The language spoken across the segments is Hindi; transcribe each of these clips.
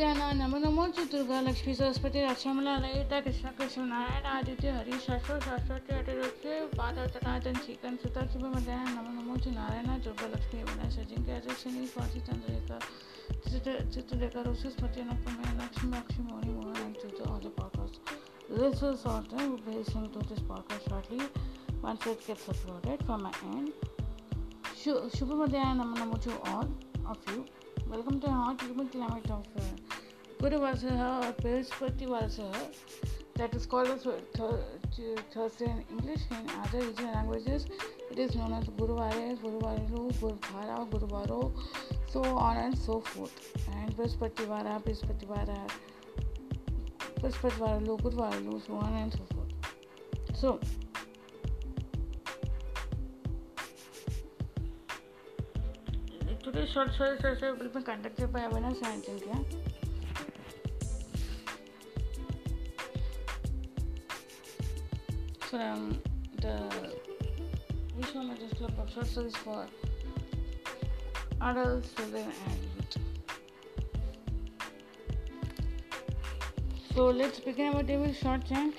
मध्याह्न नमो नमो दुर्गा लक्ष्मी सरस्वती रक्षमला ललिता कृष्ण कृष्ण नारायण, आदित्य हरि, शाश्वत शाश्वत अटरस्य पादतनातन चिकन सुता शुभ मध्याह्न नमो नमो च नारायण, दुर्गा लक्ष्मी विनाश अजिंक्य अजक्षणी स्वाति चंद्ररेखा चित्ररेखा रोशि स्मृति नपमय Lakshmi Lakshmi Mohan Namo Namo to all of you. Uh, known as Guruvares, Guruvarilu, Gurubhara, Guruvaro, so on and so forth. And Brihaspatiwara, Brihaspatiwara, Brihaspatiwaralu, Guruvarilu, so on and so forth. So, Today's short story session will be conducted by Avina Santinkia. From the Vishwa Vishwamajas Club of Short Stories for Adults, Children and Youth. So let's begin our day short chant.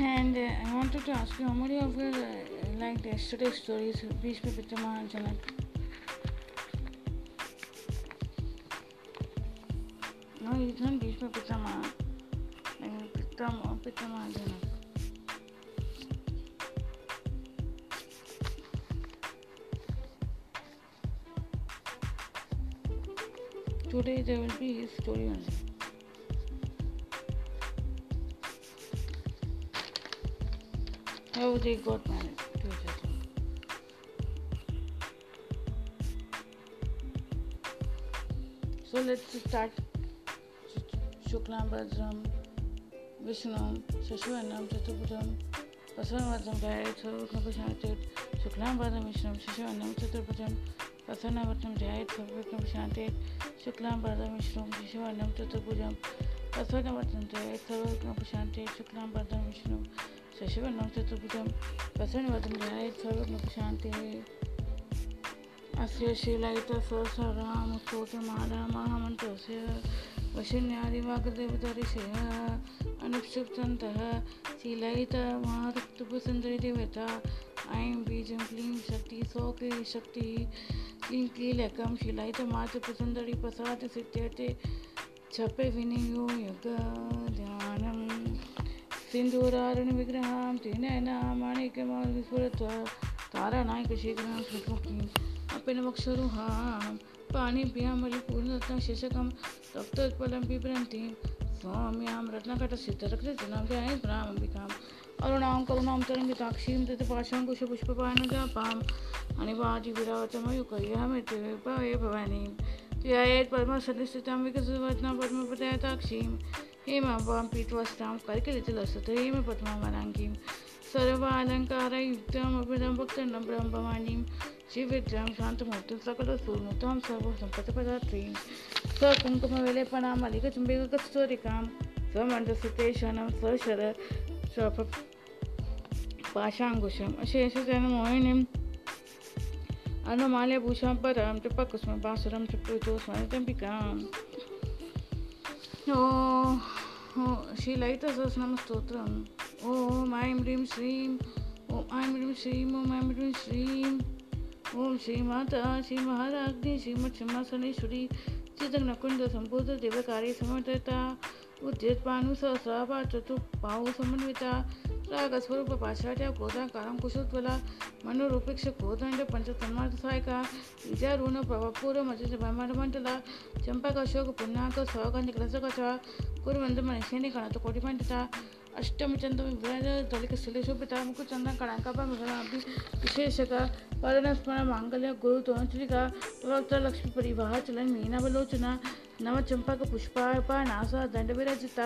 And uh, I wanted to ask you, how many of you uh, liked yesterday's stories, Bhishma Pitama and Janak? No, it's not Bhishma Pitama. Like Pitama, Pitama and Janak. Today there will be his story only. How they got married. So let's start. Shuklam Vishnu, Shashivanam, Chaturputam, Pasanavadam, Jayat, Sarvaknapashantit, Shuklam Badam Vishnu, Shashivanam, Chaturputam, Pasanavatam, Jayat, Sarvaknapashantit, Shuklam Badam Vishnu, Shashivanam, Chaturputam, Pasanavatam, Jayat, Sarvaknapashantit, Shuklam Badam Vishnu, शशिवर्णं चतुर्भुजं प्रसन्नवदं ध्यायेत् सर्वज्ञशान्तिः अस्य शीलयितसहस्ररामस्तोत्रमालामहामन्त्रस्य वशिन्यादिवाग्देवतरिषय अनुक्षुप्तन्तः शीलयितमहारुक्तुपसुन्दरिदेवता ऐं बीजं क्लीं शक्ति सौके शक्तिः। क्लीं क्लीलकं शीलयितमातृप्रसुन्दरी प्रसादसिद्ध्यर्थे छपे विनियो ध्यानम् सिन्दूरारुण विग्रहां त्रिनयनां माणिक्यमालिस्फुरत्वा तारानायकशेखरां स्मृतिमुखीम् अपिनमक्षरुहां पाणिभ्यामलिपूर्णरत्नं शिशकं रक्तोत्पलं बिभ्रन्तीं सौम्यां रत्नकटसिद्धरकृतनां ध्यायेत् ब्राह्मम्बिकाम् अरुणां करुणां तरङ्गिताक्षीं धृतपाशाङ्कुशपुष्पपाणजापाम् अनिवाजिविरावतमयुकर्यामित्यभवे भवानीं ध्यायेत् पद्मसन्निस्थितां हेमाम्बां पीतवस्त्रां कर्कलितलसत हेमपद्मावनाङ्गीं सर्वालङ्कारयुक्तमभिदं भक्तनं ब्रह्मवाणीं शिविद्रां शान्तमूर्तिं सकलसूर्मुतां सर्वसम्पत्पदात्रीं सकुङ्कुमविलेपनां मलिकचुम्बिककस्तूरिकां समण्डसुतेशनं सशर पाशाङ्कुशम् अशेषजनमोहिनीम् अनुमाल्यभूषां परं त्रिपकुस्मभासुरं त्रिपुतो स्मरतम्बिकाम् शीलयितसहस्रनामस्तोत्रम् ॐ ऐं ह्रीं श्रीं ॐ ऐं ह्रीं श्रीं ॐ ऐं ह्रीं श्रीं ॐ श्रीमाता श्रीमहाराज्ञी श्रीमत्सिंहासनेश्वरी चिदग्नकुण्डसम्पूर्णदेवकार्ये समर्थिता उद्यत्पानुसहस्राभा चतुर्बाहु समन्विता रागस्वरूप पाश्चात्य क्रोधाकारं कुशोज्वला मनोरूपेक्ष क्रोदंड पंचतन्मार्थ सहायका विजारूण प्रभपूर्वमज ब्रह्मांडमंडला चंपक अशोक पुन्नाक स्वगंध ग्रसकच कुरुवंद मनुष्यनि गणत कोटि पंडिता अष्टम चंद कड़ाका विशेषक मांगल्य गुरु तोचलिका प्रवक्ता लक्ष्मी परिवाह चलन मीना बलोचना नवचंपक पुष्प नास दंडविराजित,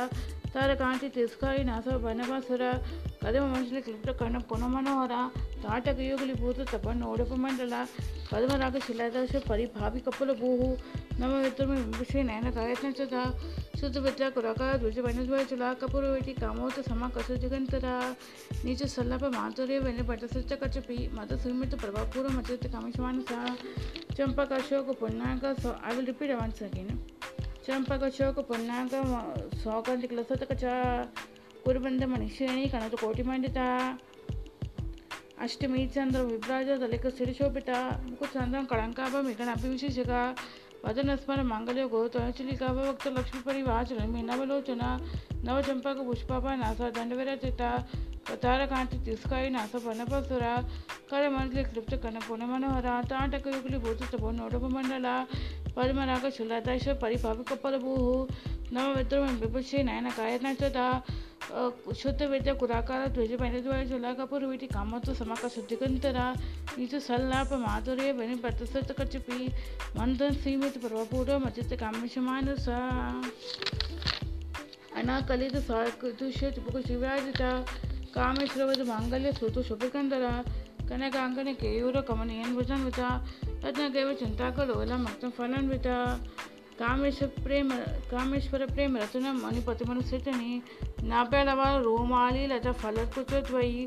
तारकांति तिस्काई नास बनवासुर कदम मनुष्य क्लिप्त कण कुणमनोहर ताटक योगली, भूत तपन उड़पमंडल कदमराग शिलादश परिभाविक कपल, भूहु नव मित्र में विषय नयन कायत्न शुद्ध बच्चा कुराका द्वज नीच सल्ला पर मातुर्य सुमित, प्रभाव, पूर्व मचित कामेश्वान सा चंपक, अशोक पुण्याक so I will repeat once again ಚಂಪಕಚೋಕ ಪುನ್ನಾಗ ಸೋಗಂದಿ ಕೆಲಸತಕ ಚ ಕುರುಬಂದ ಮನುಷ್ಯನೇ ಕಣದ ಕೋಟಿ ಮಂಡಿತ ಅಷ್ಟಮಿ ಚಂದ್ರ ವಿಭ್ರಾಜ ದಲಿಕ ಸಿರಿಶೋಭಿತ ಮುಖ ಚಂದ್ರ ಕಳಂಕಾಭ ಮಿಗಣ ಅಭಿವಿಶೇಷಕ वचन स्मर मांगल्य गो గవభక్త भक्त लक्ष्मी మీ मी नवलोचना नवचंपक पुष्पापा नासा दंडवेरा चिता తారకాంతి తీసుకాయి నాస పనపసుర కర మంత్రి క్లిప్త కనపున మనోహర తాటక యుగులి భూతపో నోడప మండల పరమరాగ శులదశ పరిపాప కపలభూ नवमित्रों विपुल श्री नायक ಗಾಯತ್ನಾಥ ಶುದ್ಧ ವಿದ್ಯಾ ಕುರಾಕಾರ ಧ್ವಜ ಬೆನೆದ್ವಯ ಜುಲಾಕಪುರು ವಿಟಿ ಕಾಮತ್ತು ಸಮಕ ಶುದ್ಧಿಕಂತರ ನಿಜ ಸಲ್ಲಾಪ ಮಾಧುರ್ಯ ಬೆನಿ ಭರ್ತಸತ ಕಚಪಿ ಮಂದನ್ ಸೀಮಿತ ಪರ್ವಪೂರ್ವ ಮಚಿತ ಕಾಮೇಶಮಾನುಸ ಅನಾಕಲಿತ ಸಾಕೃತುಷ್ಯ ತ್ರಿಪುಕ ಶಿವರಾಜಿತ ಕಾಮೇಶ್ವರವದ ಮಾಂಗಲ್ಯ ಸುತು ಶುಭಕಂದರ ಕನಕಾಂಗನ ಕೇಯೂರ ಕಮನೀಯನ್ವಿತಾನ್ವಿತ ರತ್ನಗೈವ ಚಿಂತಾಕಲೋಲ ಮಕ್ತ ಫಲಾನ್ವಿತ కామేశ్వర ప్రేమ కామేశ్వర ప్రేమ రచనం అని ప్రతిమనుసృతిని నాపేళవారు రోమాలి లత ఫలకృతత్వయి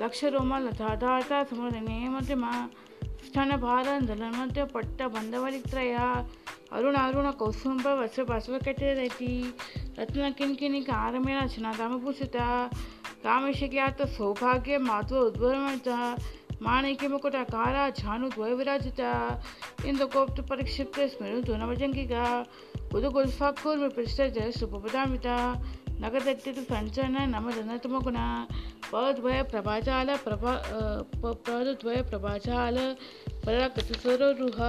లక్ష రోమాల తాతాట సమృధనే మధ్యమ स्तनभारन्धनं मध्ये पट्टबन्धवलित्रया अरुण अरुण, कौसुम्ब वस्त्र पार्श्वकटिरति रत्न किङ्किनि कारमेण रचना कामभूषिता कामेश सौभाग्य मातु उद्वरमिता ಮಾಣಿಕ್ಯಮುಕುಟಕಾರ ಛಾನು ದ್ವೈವಿರಾಜಿತ ಇಂದ್ರಗೋಪ್ತ ಪರೀಕ್ಷಿಪ್ತ ಸ್ಮರು ಧ್ವನವಜಂಗಿಗ ಉದುಗುಲ್ಫಾಕೂರ್ವ ಪೃಷ್ಟಜ ಸುಪುಪದಾಮಿತ ನಗದಟ್ಟಿತು ಸಂಚನ ನಮ ಜನತಮಗುಣ ಪದ್ವಯ ಪ್ರಭಾಜಾಲ ಪ್ರಭಾ ಪದದ್ವಯ ಪ್ರಭಾಜಾಲ ಪರಕತಿಸರೋರುಹ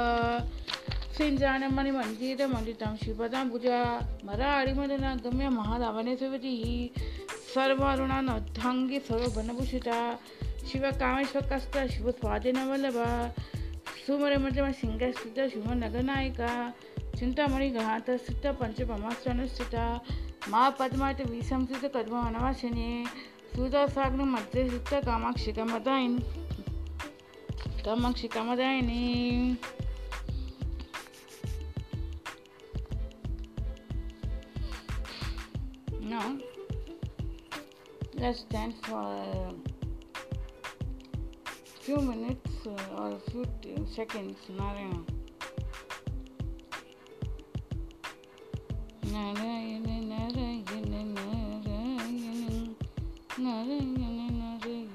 सिञ्जानं मणिमण्डितमण्डितं श्रीपदां भुजा मरा अडिमदनागम्य महादावने सेवतीः सर्वारुणानद्धाङ्गी सर्वभनभूषिता ಶಿವ ಕಾಮೇಶ್ವರ ಶಿವ ಸ್ವಾಧೀನ ವಲ್ಲಭ ಸುಮರ ಮಧ್ಯಮ ಸಿಂಗಸ್ಥಿತ ಶಿವ ನಗನಾಯಕ ಚಿಂತಾಮಣಿ ಘಾತ ಸ್ಥಿತ ಪಂಚಪಮಾಸ್ತ್ರನ ಸ್ಥಿತ ಮಾ ಪದ್ಮಾಟ ವಿಸಂಸ್ಥಿತ ಕದ್ಮ ವನವಾಸಿನಿ ಸೂದಾಸಾಗ್ನ ಮಧ್ಯ ಸ್ಥಿತ ಕಾಮಾಕ್ಷಿ ಕಮದಾಯಿನಿ ಕಾಮಾಕ್ಷಿ ಕಮದಾಯಿನಿ Now, let's stand for few minutes uh, or a few seconds narayana narayana narayana narayana narayana narayana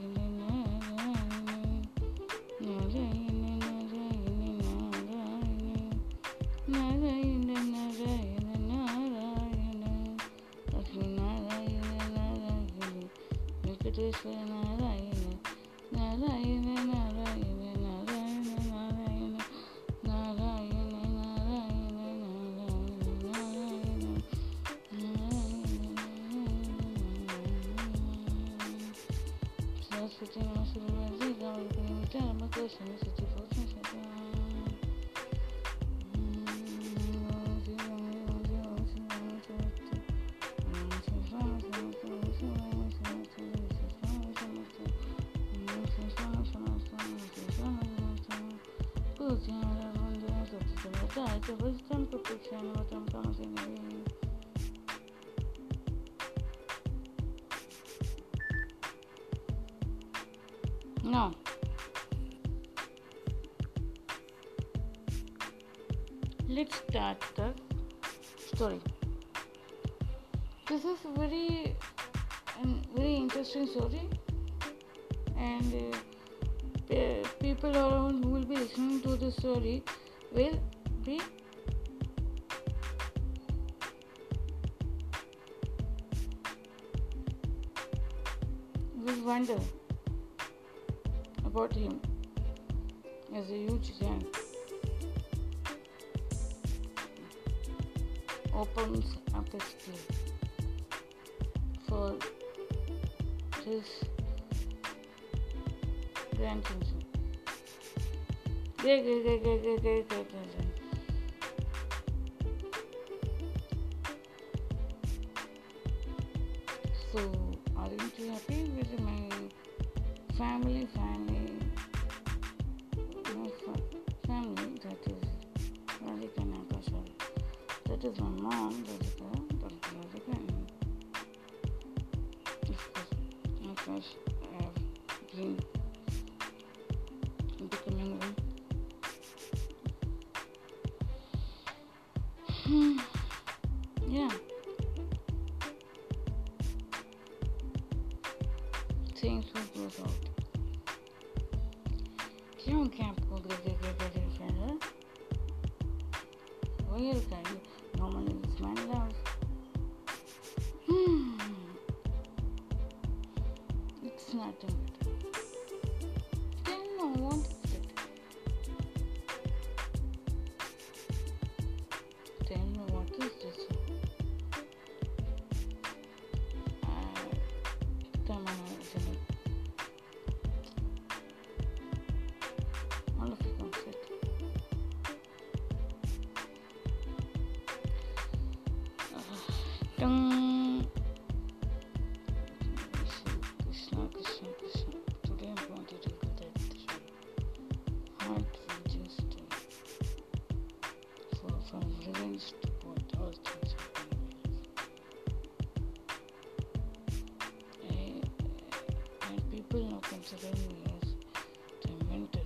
Sitting on a silver and zig, I'm going to tell him a question. Wisdom, what. Now, let's start the story. This is very, um, very interesting story, and uh, people around who will be listening to the story will be will wonder about him as a huge giant opens up his plate for his grandchildren. Great, great, great, great, great, great. considering as the inventor.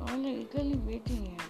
all waiting here.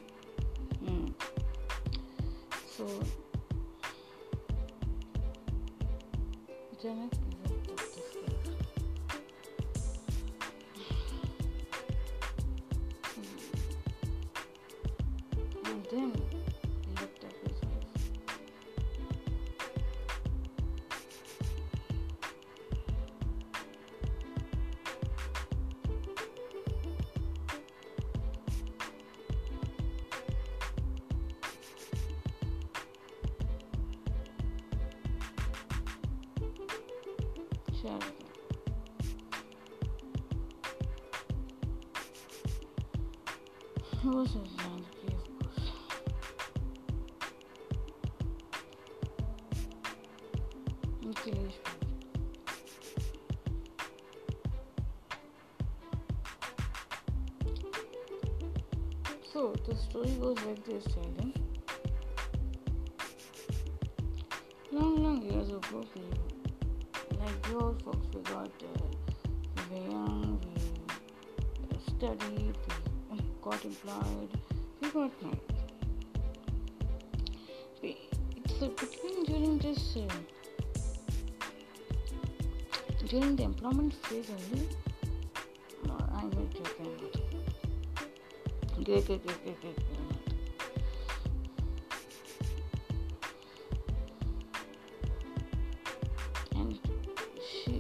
So the story goes like this, Sheldon. Long, long years ago, like the old folks, we got uh, we, um, we studied got employed. We got married. So between during this uh, during the employment phase only, no, I met your grandmother. Great, great. And she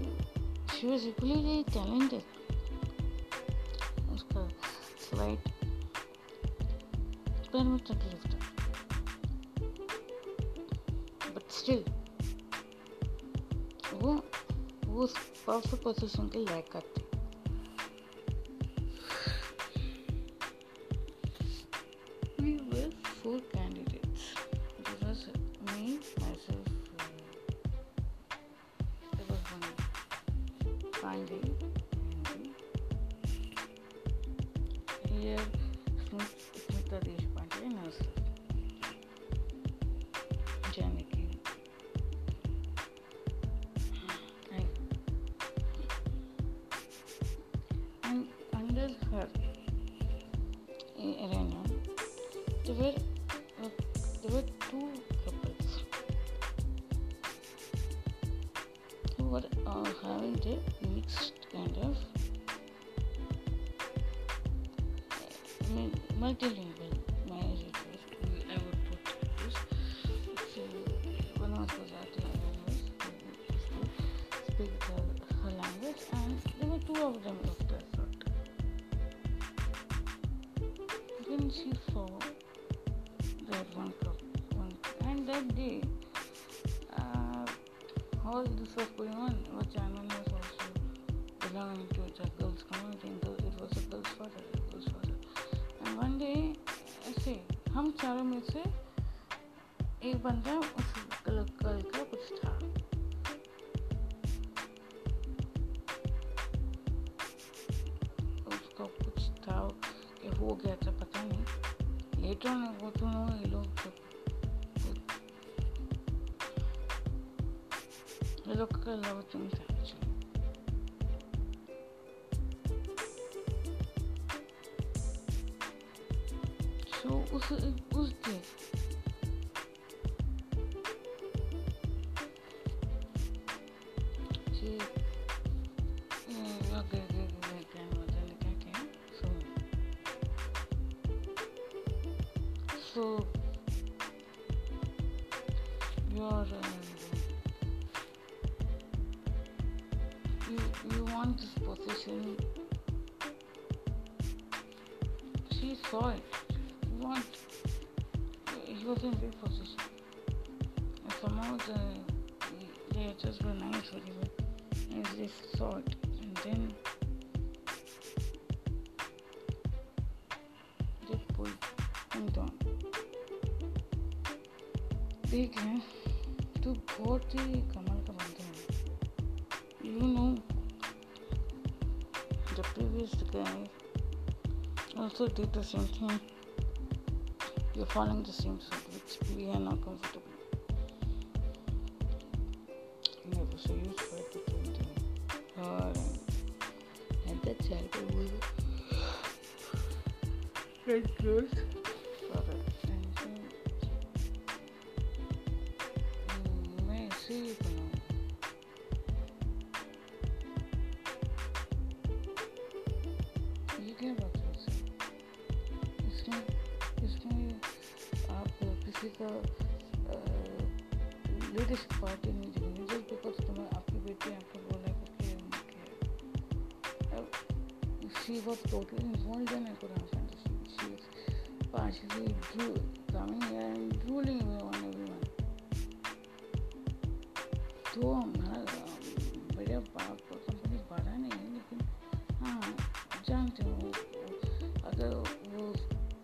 she was really talented. after Pluto. But still, वो परफेक्ट पोजीशन के लैक करते हो गया था पता नहीं लेटर में वो तो ये लोग ये लोग का लव थिंग था। देख लें तू बहुत ही कमाल का बंदा है you know the previous guy also did the same thing you're following the same suit which we are not comfortable I could have understood. She was partially drew, coming here and drooling on everyone. तो हमारा मेरे बाप कंपनी बड़ा नहीं है लेकिन हाँ जानते हो अगर वो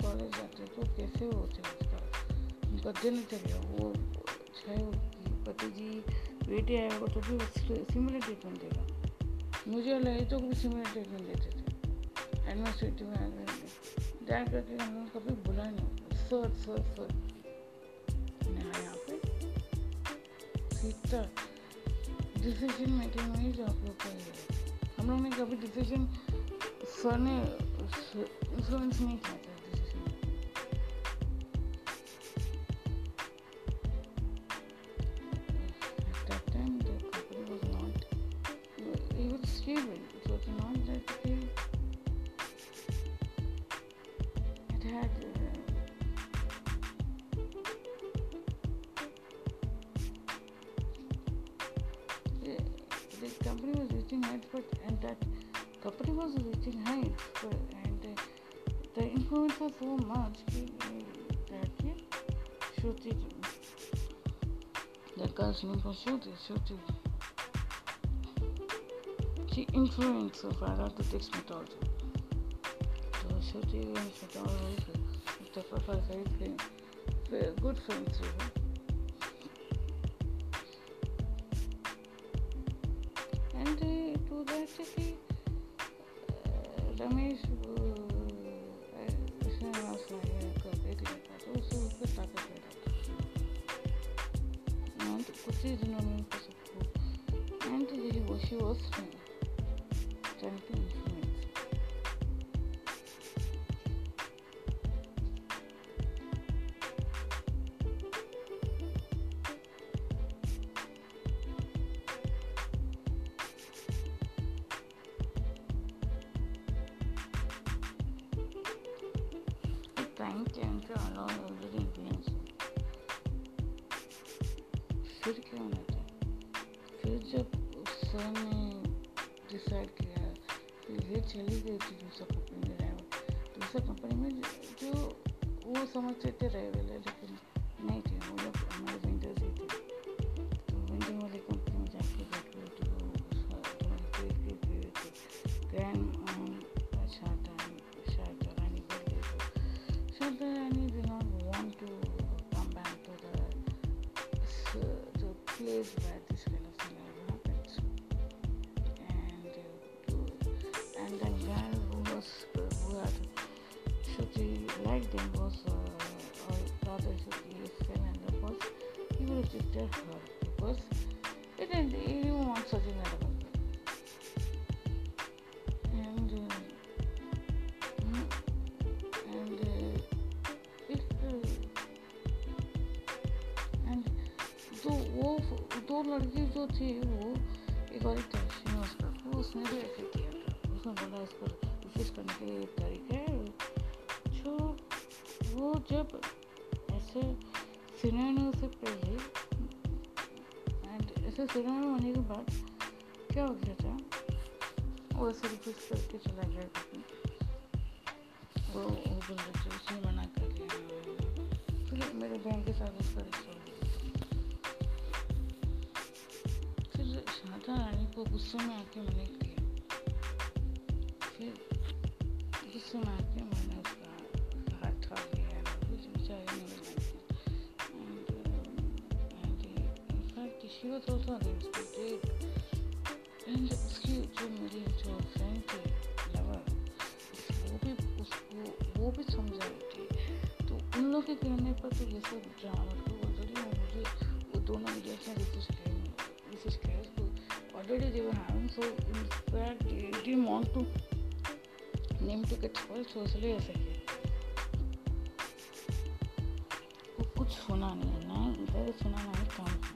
कॉलेज जाते तो कैसे होते उसका उनका दिन चलेगा वो चाहे पति जी बेटे आएगा तो भी सिमिलर ट्रीटमेंट देगा मुझे लगे तो भी सिमिलर ट्रीटमेंट देते थे एडमिनिस्ट्रेटिव में डायरेक्ट करके हम लोग कभी बुला नहीं सर सर सर यहाँ पे सीखता डिसीज़न मेकिंग में जो आप लोग का है हम लोग ने कभी डिसीज़न सर ने इन्फ्लुएंस नहीं किया was not pursued effectively. The influence of analytics method. So assertive methodology, Mr. Papa is very good friend trying to enter along every influence फिर क्या होना था फिर जब सर ने डिसाइड किया कि ये चली गई थी दूसरा कंपनी में रहे दूसरा कंपनी में जो वो समझते थे रहे जो थी वो एक बार टेंशन है उसका वो उसने भी ऐसे किया था उसने बोला इसको पर करने के लिए एक तारीख है। जो वो जब ऐसे सिनेमा से पहले एंड ऐसे सिनेमा होने के बाद क्या हो गया था? वो ऐसे रिक्वेस्ट करके गुस्से में आके मैंने किया फिर गुस्से में आके मैंने उसका हाथ था लिया कुछ बेचारे ने and in fact she was also unexpected and उसकी जो मेरी जो फ्रेंड थी लवर वो भी उसको वो भी समझा रही थी तो उन लोग के कहने पर तो ये ड्रामा ऑलरेडी मुझे वो दोनों तो already they were having so in fact they didn't want to name to get spoiled so इसलिए ऐसा किया कुछ सुना नहीं है ना इधर सुना नहीं काम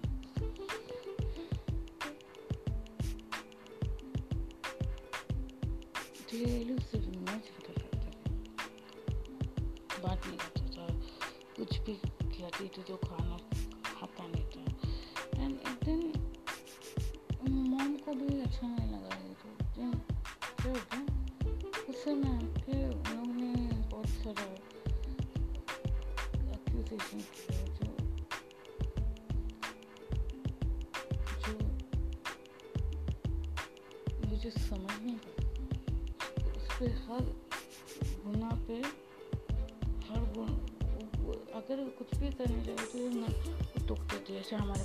टोकते थे जैसे हमारे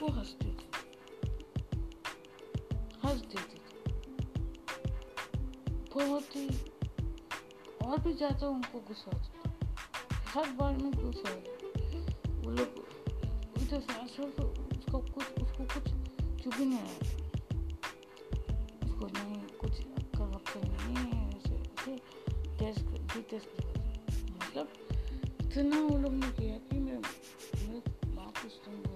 वो हंसती थी हंस देती थी बहुत ही और भी ज़्यादा उनको गुस्सा आता हर बार में गुस्सा वो लोग उधर से आसपास तो उसको कुछ उसको कुछ चुभ ही नहीं आया उसको नहीं कुछ ऐसे ऐसे टेस्ट भी टेस्ट मतलब इतना वो लोग ने किया कि मैं मेरे बाप उस टाइम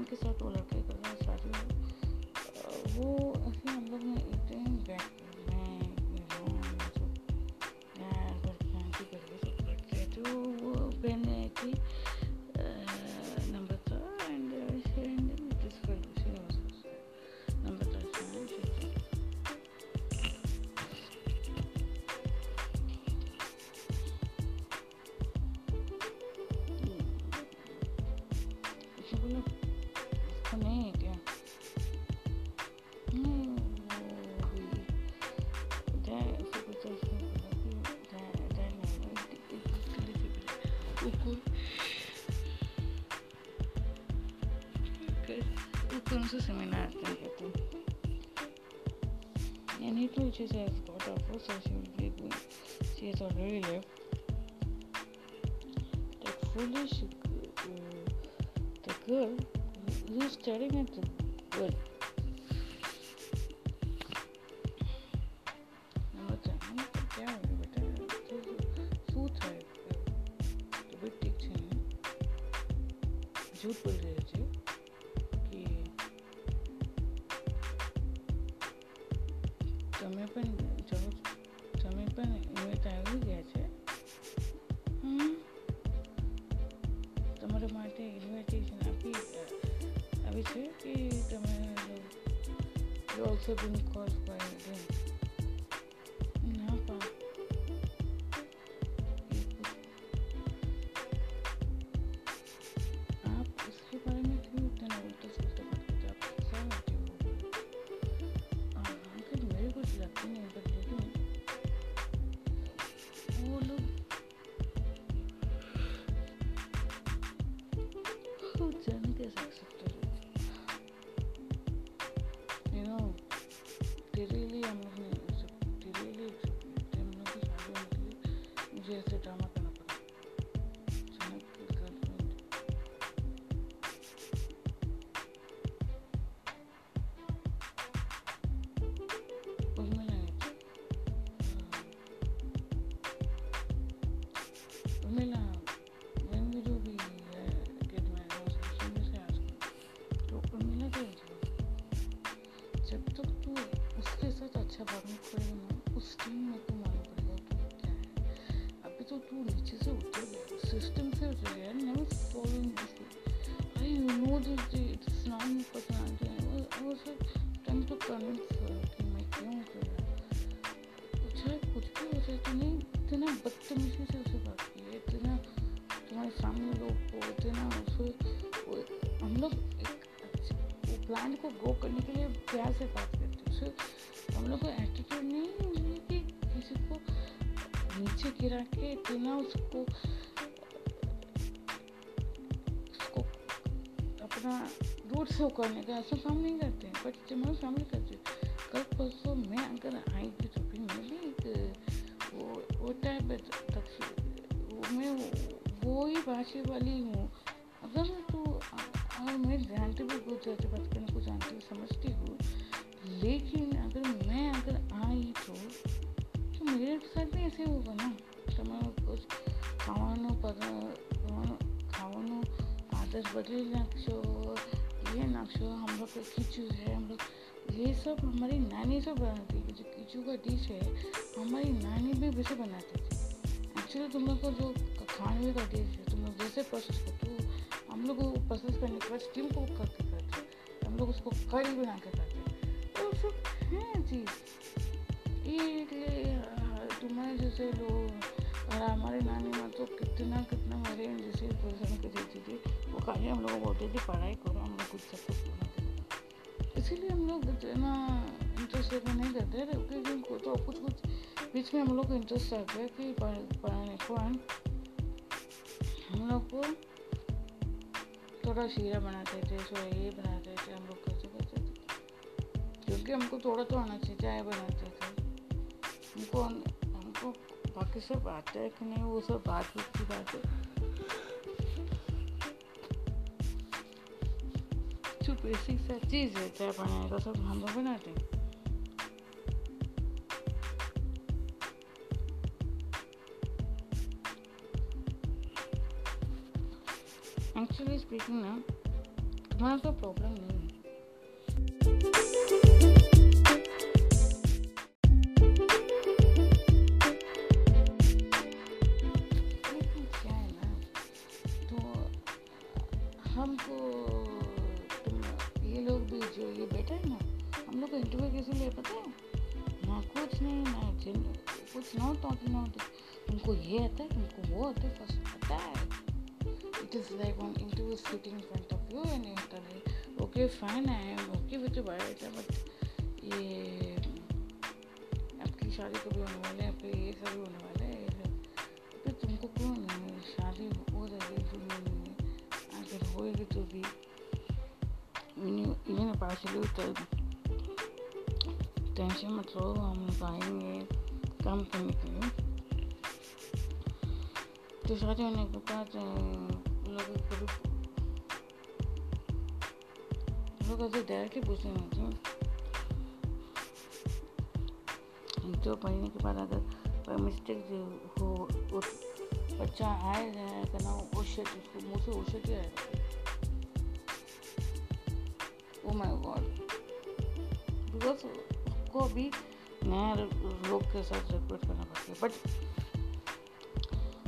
बहन साथ वो कौन सा सेमिनार अटेंड करते हैं And he told she has got off her, so she will be going. She has already left. That foolish uh, the girl who's staring at the girl. Number चार क्या हो गया बेटा तो सूत है तो भी ठीक છે झूठ बोल रहे છે अच्छा बात करेगा ना उस टाइम मेरे को मालूम पड़ेगा तू क्या है। अभी तो तू नीचे से उतर सिस्टम से उतर गया following this I know that it's not my personality I was, I was like trying to convince her कि मैं क्यों कर रहा चाहे कुछ भी हो जाए तूने इतना बदतमीजी से उसे बात की है इतना तुम्हारे सामने लोग को इतना उसे हम लोग एक प्लान को ग्रो करने के लिए प्यार से बात करते हैं। उसे गिरा के इतना उसको उसको अपना रूट शो करने का ऐसा काम नहीं करते हैं बट तुम्हारे सामने करते हैं, कल परसों मैं अगर आई थी तो फिर मैं भी एक, वो वो टाइप वो मैं वो ही भाषा वाली हूँ। अगर तो और मैं जानती भी कुछ ऐसे बात करने को जानती हूँ, समझती हूँ, लेकिन अगर मैं अगर आई तो तो मेरे साथ भी ऐसे होगा ना? તમારે कुछ ખાવાનું પગ ખાવાનું आदत बदली नाखशो ये नाखशो हम लोग को खींचू है हम लोग ये सब हमारी नानी सब बनाती है जो खींचू का डिश है हमारी नानी भी वैसे बनाती थी एक्चुअली तुम लोग को जो खाने का डिश है तुम लोग जैसे प्रोसेस करते हो हम लोग को प्रोसेस करने के बाद स्टीम कुक करके करते हैं हम लोग उसको कड़ी बना के करते हैं तो सब है चीज़ ये तुम्हारे जैसे लोग और हमारे नानी माँ तो कितना कितना हमारे जैसे परेशान कर देती थी। वो खाली हम लोग को बोलते पढ़ाई करो, हम लोग कुछ सब कुछ इसीलिए हम लोग इतना इंटरेस्ट लेकर नहीं करते क्योंकि उनको तो कुछ कुछ बीच में हम लोग को इंटरेस्ट आता है कि पढ़- पढ़ाने को हम लोग को थोड़ा शीरा बनाते थे सो ये बनाते थे, हम लोग कैसे करते थे। क्योंकि हमको थोड़ा तो आना चाहिए, चाय बनाते थे। हमको बाकी सब आता है कि नहीं, वो सब बात की बात है। जो बेसिक सा चीज़ है चाय बनाने का, सब हम लोग बनाते हैं। एक्चुअली स्पीकिंग ना, तुम्हारा कोई प्रॉब्लम नहीं कुछ नौ तो नौ तुमको ये आता है तुमको वो आता है फ़र्स्ट पता है it is like one interview sitting in front of you and tell okay fine I am okay biodata but ये आपकी शादी कभी होने वाले है आपके ये सभी होने वाले हैं फिर तुमको क्यों नहीं शादी हो to be when you even partially तो टेंशन मत लो हम आएँगे काम करने के लिए तो शादी होने के बाद लोग लोग ऐसे डायरेक्टली पूछने लगते जो पढ़ने के बाद अगर कोई मिस्टेक हो बच्चा आए करना वो शिट उसको मुँह से वो शिट ही आएगा ओ माय गॉड बिकॉज़ उसको अभी नया लोग के साथ रिक्रूट करना पड़ता है बट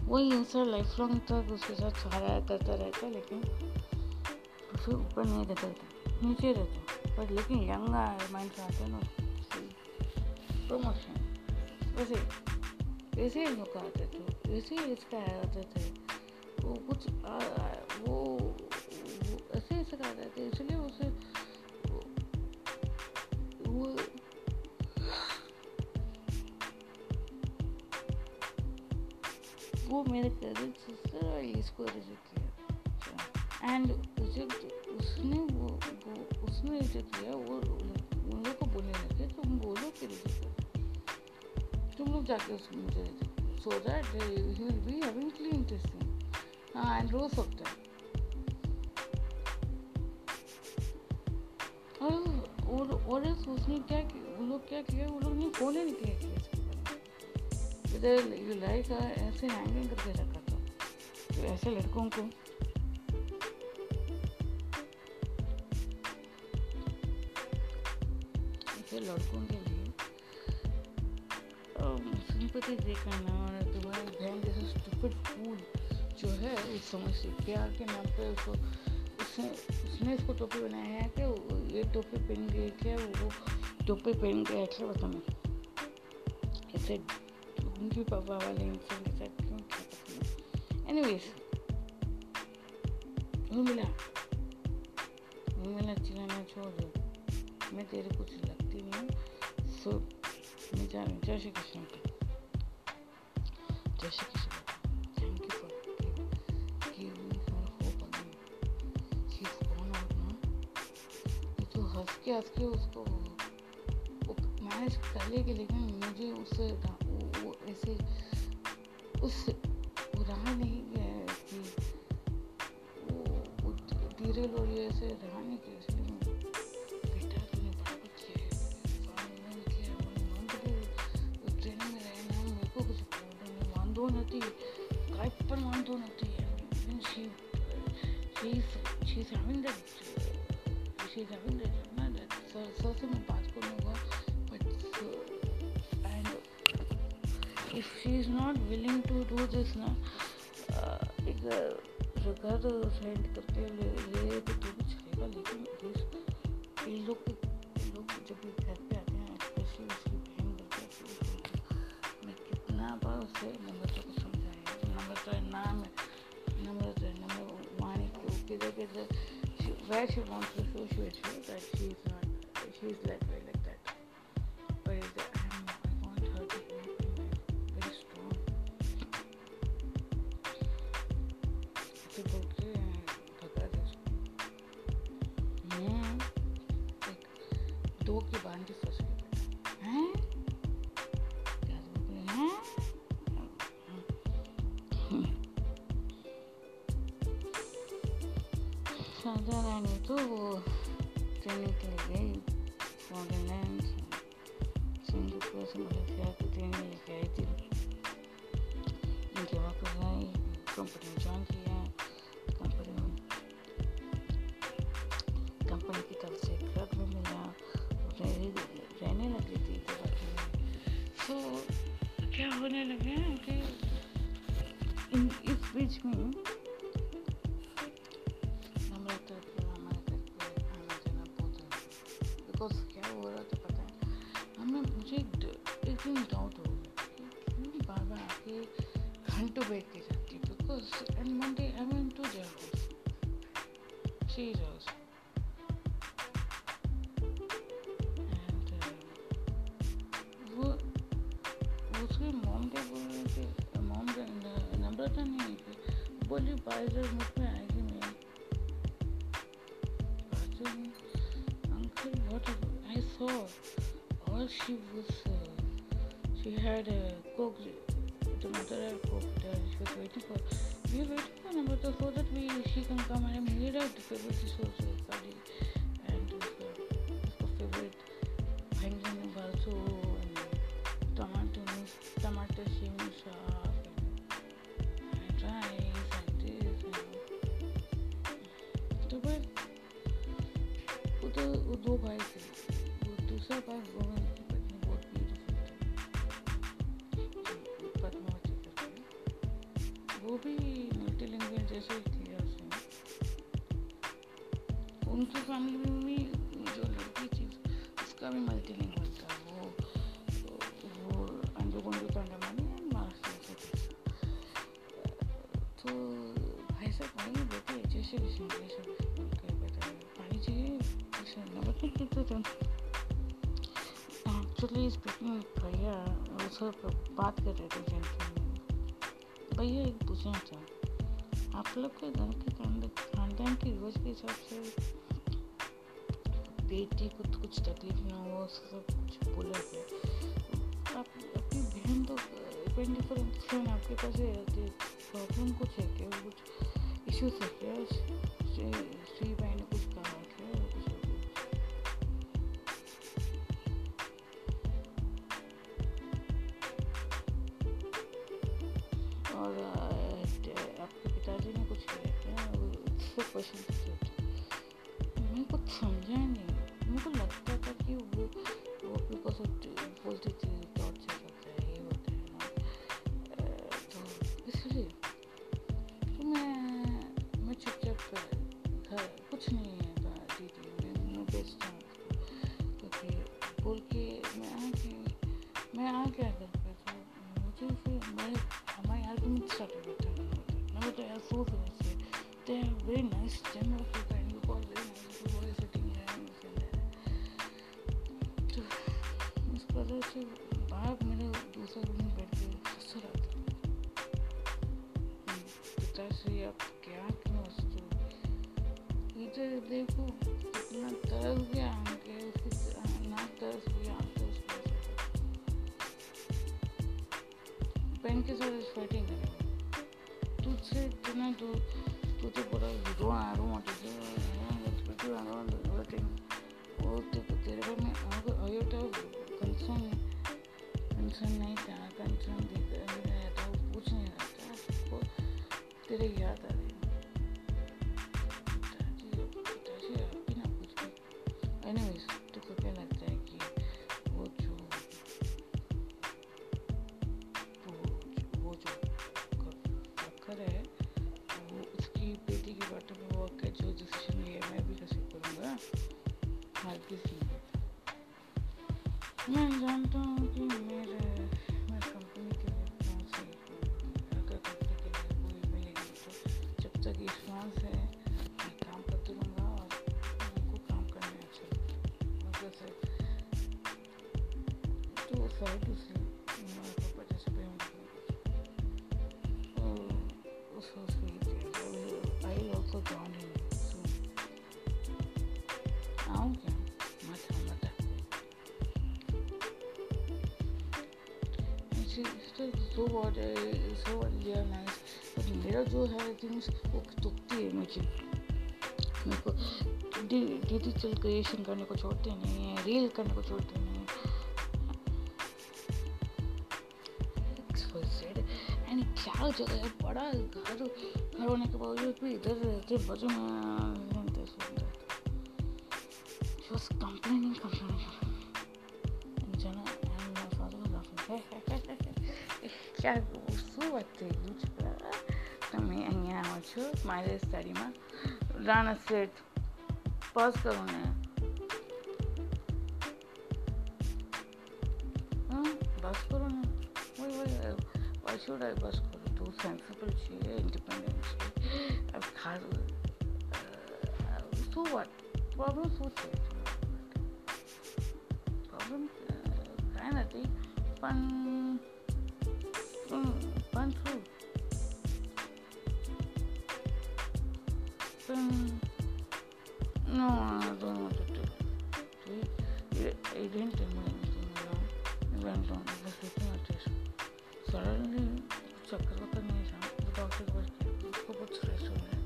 वही इंसान लाइफ लॉन्ग तक उसके साथ सहारा करता रहता है लेकिन फिर ऊपर नहीं रहता नीचे रहता बट लेकिन यंग माइंड से आते हैं ना प्रमोशन वैसे ऐसे ही लोग आते थे ऐसे ही इसका आते थे वो कुछ आ, वो, वो ऐसे ही सिखाते थे इसलिए मेरे कजिन सिस्टर और इसको रिजेक्ट किया एंड रिजेक्ट उसने वो, वो उसने रिजेक्ट किया वो उन लोग को बोलने लगे तुम बोलो कि रिजेक्ट तुम लोग जाके उसको मुझे so that uh, he will be having clean testing uh, and rows of them. और और उसने क्या वो लोग क्या किया वो लोग ने फ़ोन ही नहीं किया इधर यू लाइक ऐसे हैंगिंग करके रखा था तो ऐसे लड़कों को ऐसे लड़कों के लिए सिंपति दिखाना और तुम्हारी बहन जैसे स्टूपिड फूल जो है उस समझ से प्यार के नाम पे उसको उसने उसने इसको टोपी बनाया है कि ये टोपी पहन गई क्या वो टोपी पहन गया ऐसे बता मैं ऐसे उनकी पापा वाले इंसान छोड़ दो मैं तेरे कुछ लगती नहीं सो मैं जा रही हूँ जय श्री कृष्ण जय श्री कृष्ण के उसको मैनेज कर लेगी लेकिन मुझे उससे ऐसे उस फ्लैट करते ले, ले तो, तो भी चलेगा लेकिन इन लोग के लोग जब भी घर पे आते हैं स्पेशली उसकी बहन करते हैं तो मैं कितना बार उसे नंबर तो को समझाया तो नंबर तो नाम है नंबर तो नंबर वाणी को किधर किधर वैसे want to show show show that she is like साझा रानी तो वो ट्रेनिंग के लिए गई फॉरेनलैंड सिंगापुर से मलेशिया की ट्रेनिंग लेके आई थी इनके वापस आई कंपनी में ज्वाइन किया बोली बाइजर मुख में आएगी मेरी uncle what I saw all she was uh, she had a cooked the mother had cooked uh, she was waiting for we were waiting for number two so that we she can come and meet at the दो भाई थे। वो दूसरा भाई गोविंद की पत्नी बहुत ब्यूटीफुल थी। पद्मावती करके वो भी मल्टीलिंगुअल जैसे ही थी उसमें। उनकी फैमिली में जो लड़की थी, उसका भी मल्टीलिंगुअल था। वो वो अंजू गुंजू तंडमानी एंड महाराष्ट्र तो भाई साहब भाई बेटे, जैसे भी सुन ऐसे नमक नहीं पीते थे एक्चुअली स्पीकिंग भैया सब बात कर रहे थे जेंटलमैन भैया एक पूछना था। आप लोग के घर के खानदान की रोज के हिसाब से बेटी को तो कुछ तकलीफ़ ना हो सब कुछ बोला गया। आप अपनी बहन तो ट्वेंटी फोर सेवन आपके पास ही रहती है प्रॉब्लम कुछ है क्या? कुछ इश्यूज़ है क्या? श्री भाई so what so what nice but मेरा जो है थिंग्स वो दुखती है मुझे। मेरे को डिजिटल क्रिएशन करने को छोड़ते नहीं है, रील करने को छोड़ते नहीं है। क्या जगह है, बड़ा घर घर होने के बावजूद भी इधर रहते बाजू શું વાત થઈ ગયું છે તમે અહીંયા આવો છો મારી સ્ટડીમાં રાણા સેટ પાસ કરો ને હા બસ કરો ને વhy why why should I બસ કરો તું સેન્સિબલ છે ઇન્ડિપેન્ડન્ટ છે अब ખાસ શું વાત પ્રોબ્લેમ શું છે પ્રોબ્લેમ કાંઈ નથી પણ fun through. Boom. No, I don't want to do it. He didn't tell me anything wrong. He went on the sleeping attention. Suddenly, चक्कर वक्कर नहीं था डॉक्टर के पास गया उसको बहुत स्ट्रेस हो गया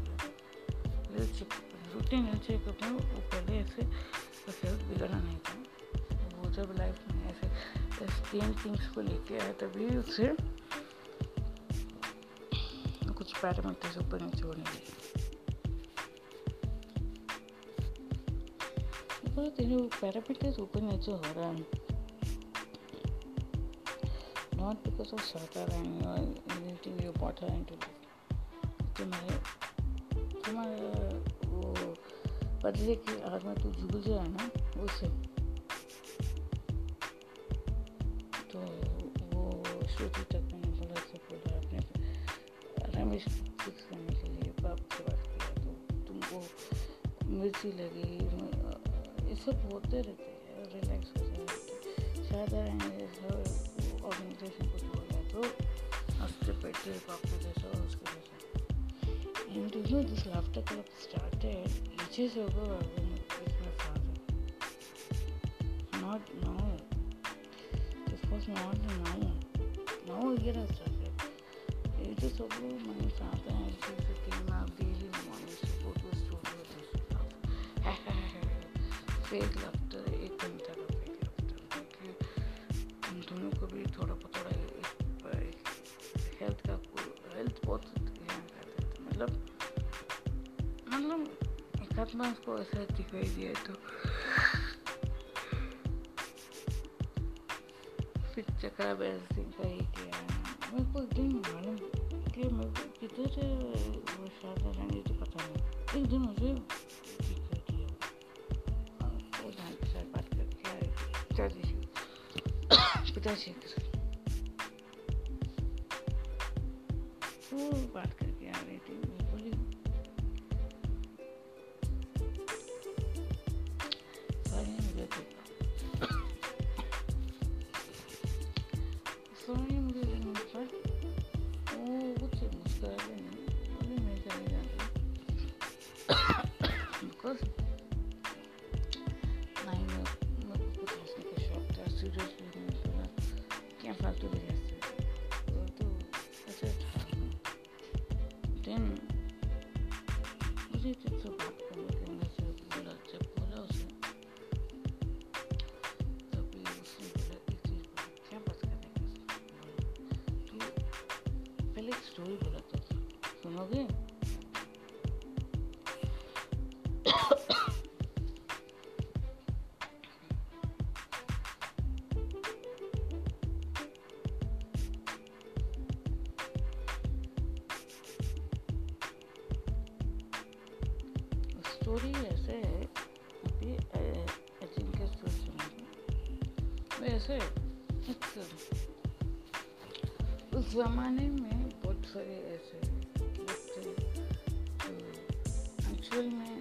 health checkup routine health checkup में वो पहले ऐसे ऐसे बिगड़ा नहीं था वो जब लाइफ में ऐसे स्किन थिंग्स को लेके आया तभी उससे लगे तेरे पैरामीटर्स ऊपर नीचे हो रहा है not because of Shraddha and are anything you brought her into. तुम्हारे तुम्हारे वो पतले की आग में तू झुल जाए ना उससे तो वो श्रुति तक पीछे से होगा with बार उसको ऐसा दिखाई दिया तो फिर चक्रा बैलेंसिंग का ही किया मेरे को एक दिन मालूम कि मेरे को किधर वो शारदा रानी तो पता नहीं एक दिन मुझे के पिताजी सुनेंगे वैसे उस ज़माने में बहुत सारे ऐसे जो एक्चुअल में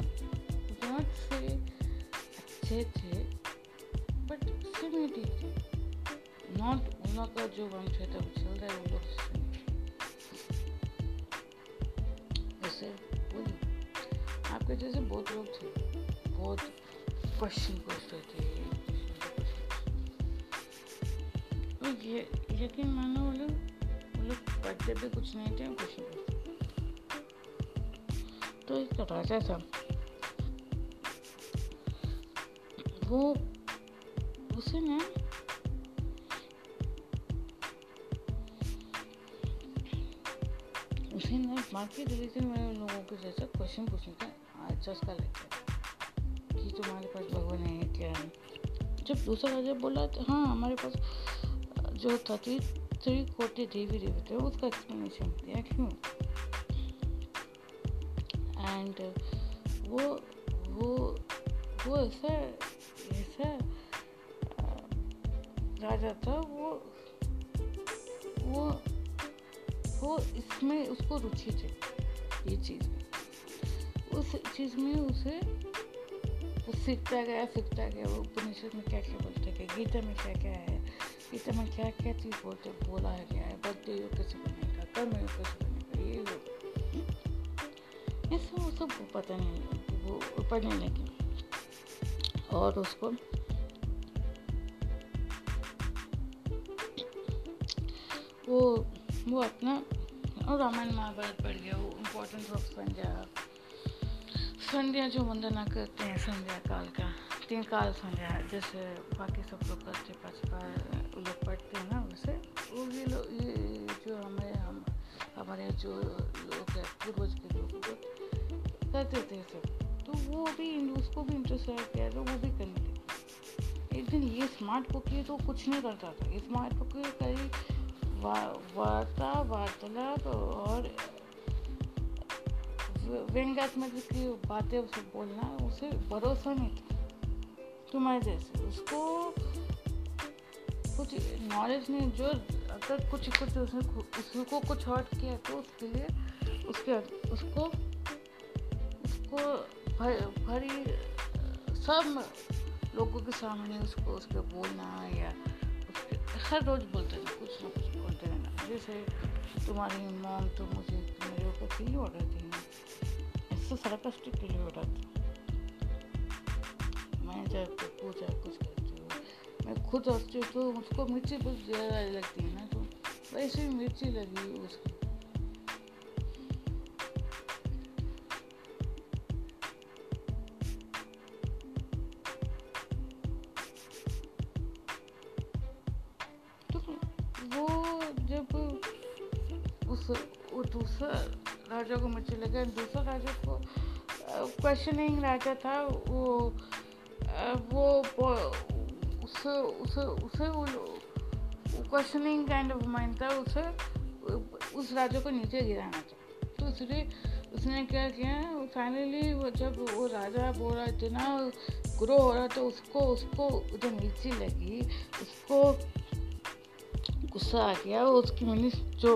बहुत से अच्छे थे बट सिमेटिक थे। नॉट उन का जो वंश है तब चल रहा है, वो लोग ऐसे आपके जैसे बहुत लोग थे, बहुत क्वेश्चन पूछते ये यकीन मानो वो लोग वो लोग पढ़ते भी कुछ नहीं थे, कुछ नहीं तो एक राजा था वो, उसे ना उसे ना मार्केट रिलीजन में लोगों के जैसा क्वेश्चन पूछने का चस्का लगता कि तुम्हारे पास भगवान है क्या? है जब दूसरा राजा बोला तो हाँ हमारे पास जो थर्टी थ्री कोटि देवी थे उसका एक्सप्लेनेशन दिया क्यों एंड वो वो वो ऐसा ऐसा राजा था वो वो वो इसमें उसको रुचि थी ये चीज़ उस चीज़ में उसे वो सीखता गया सीखता गया वो उपनिषद में क्या क्या बोलते हैं गीता में क्या क्या है गीता में क्या क्या चीज़ बोलते बोला है क्या है, बर्थडे योग कैसे बनेगा कर्म योग कैसे बनेगा ये योग ये सब वो सब पता नहीं वो पढ़ने लगे और उसको वो वो अपना और रामायण महाभारत पढ़ गया, वो इम्पोर्टेंट इम्पोर्टेंस ऑफ़ संध्या संध्या जो वंदना करते हैं, संध्या काल का, तीन काल संध्या, जैसे बाकी सब लोग करते पाँच काल। पढ़ते हैं ना वैसे वो ये लोग ये जो हमारे, हम, हमारे जो लोग हैं पूर्वज के लोग करते थे सब तो वो भी उसको भी इंटरेस्ट है किया तो वो भी करने लगे एक दिन ये स्मार्ट कुकी तो कुछ नहीं करता था। ये स्मार्ट कुकी कई वार्ता, वार्तालाप और व्यंग्यात्मक की बातें उसे बोलना, उसे भरोसा नहीं था। तुम्हारे जैसे। उसको कुछ नॉलेज नहीं, जो अगर कुछ कुछ उसने उसको कुछ हर्ट किया तो उसके लिए उसके, उसको उसको भर, भरी, सब लोगों के सामने उसको, उसके बोलना या उसके हर रोज़ बोलते हैं कुछ ना कुछ बोलते रहना। जैसे तुम्हारी मॉम तो मुझे मेरे ऊपर किली उड़ाती है। इससे सरकस्टिक किली उड़ाती मैं जब पूछा कुछ मैं खुद हंसती हूँ तो उसको मिर्ची बहुत ज़्यादा लगती है ना तो वैसे ही मिर्ची लगी उसकी। राजा को मुझे लगा दूसरा राजा को क्वेश्चनिंग राजा था, वो वो उसे उसे उसे वो क्वेश्चनिंग काइंड ऑफ़ माइंड था, उसे, उस राजा को नीचे गिराना था। तो इसलिए उसने क्या किया फाइनली वो जब वो राजा बोल रहा इतना ग्रो हो रहा तो उसको उसको उधर नीचे लगी, उसको गुस्सा आ गया, उसकी मिनिस जो,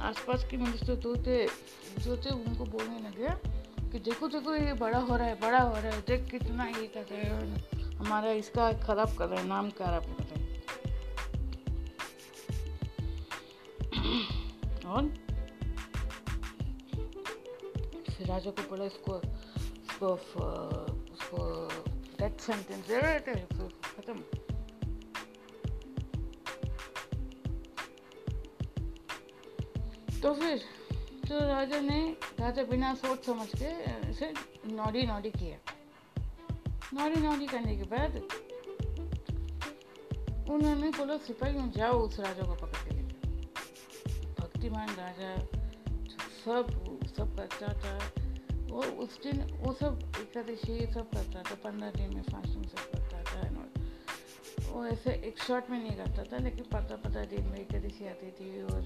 आसपास के मिनिस्टर तो थे जो थे उनको बोलने लगे कि, देखो देखो, ये बड़ा हो रहा है, बड़ा हो रहा है, देख कितना ये कर रहे हैं। हमारा इसका खराब कर रहे नाम खराब कर रहे और? राजा को बोला इसको इसको उसको डेथ सेंटेंस दे रहे थे खत्म। तो फिर तो राजा ने, राजा बिना सोच समझ के इसे नौड़ी नौड़ी किया। नौड़ी नौड़ी करने के बाद उन्होंने बोला सिपाही जाओ उस राजा को पकड़ के भक्तिमान राजा सब सब करता था वो उस दिन वो सब एकादशी सब करता था पंद्रह दिन में फास्टिंग सब करता था वो ऐसे एक शॉट में नहीं करता था लेकिन पता पंद्रह दिन में एकादशी आती थी और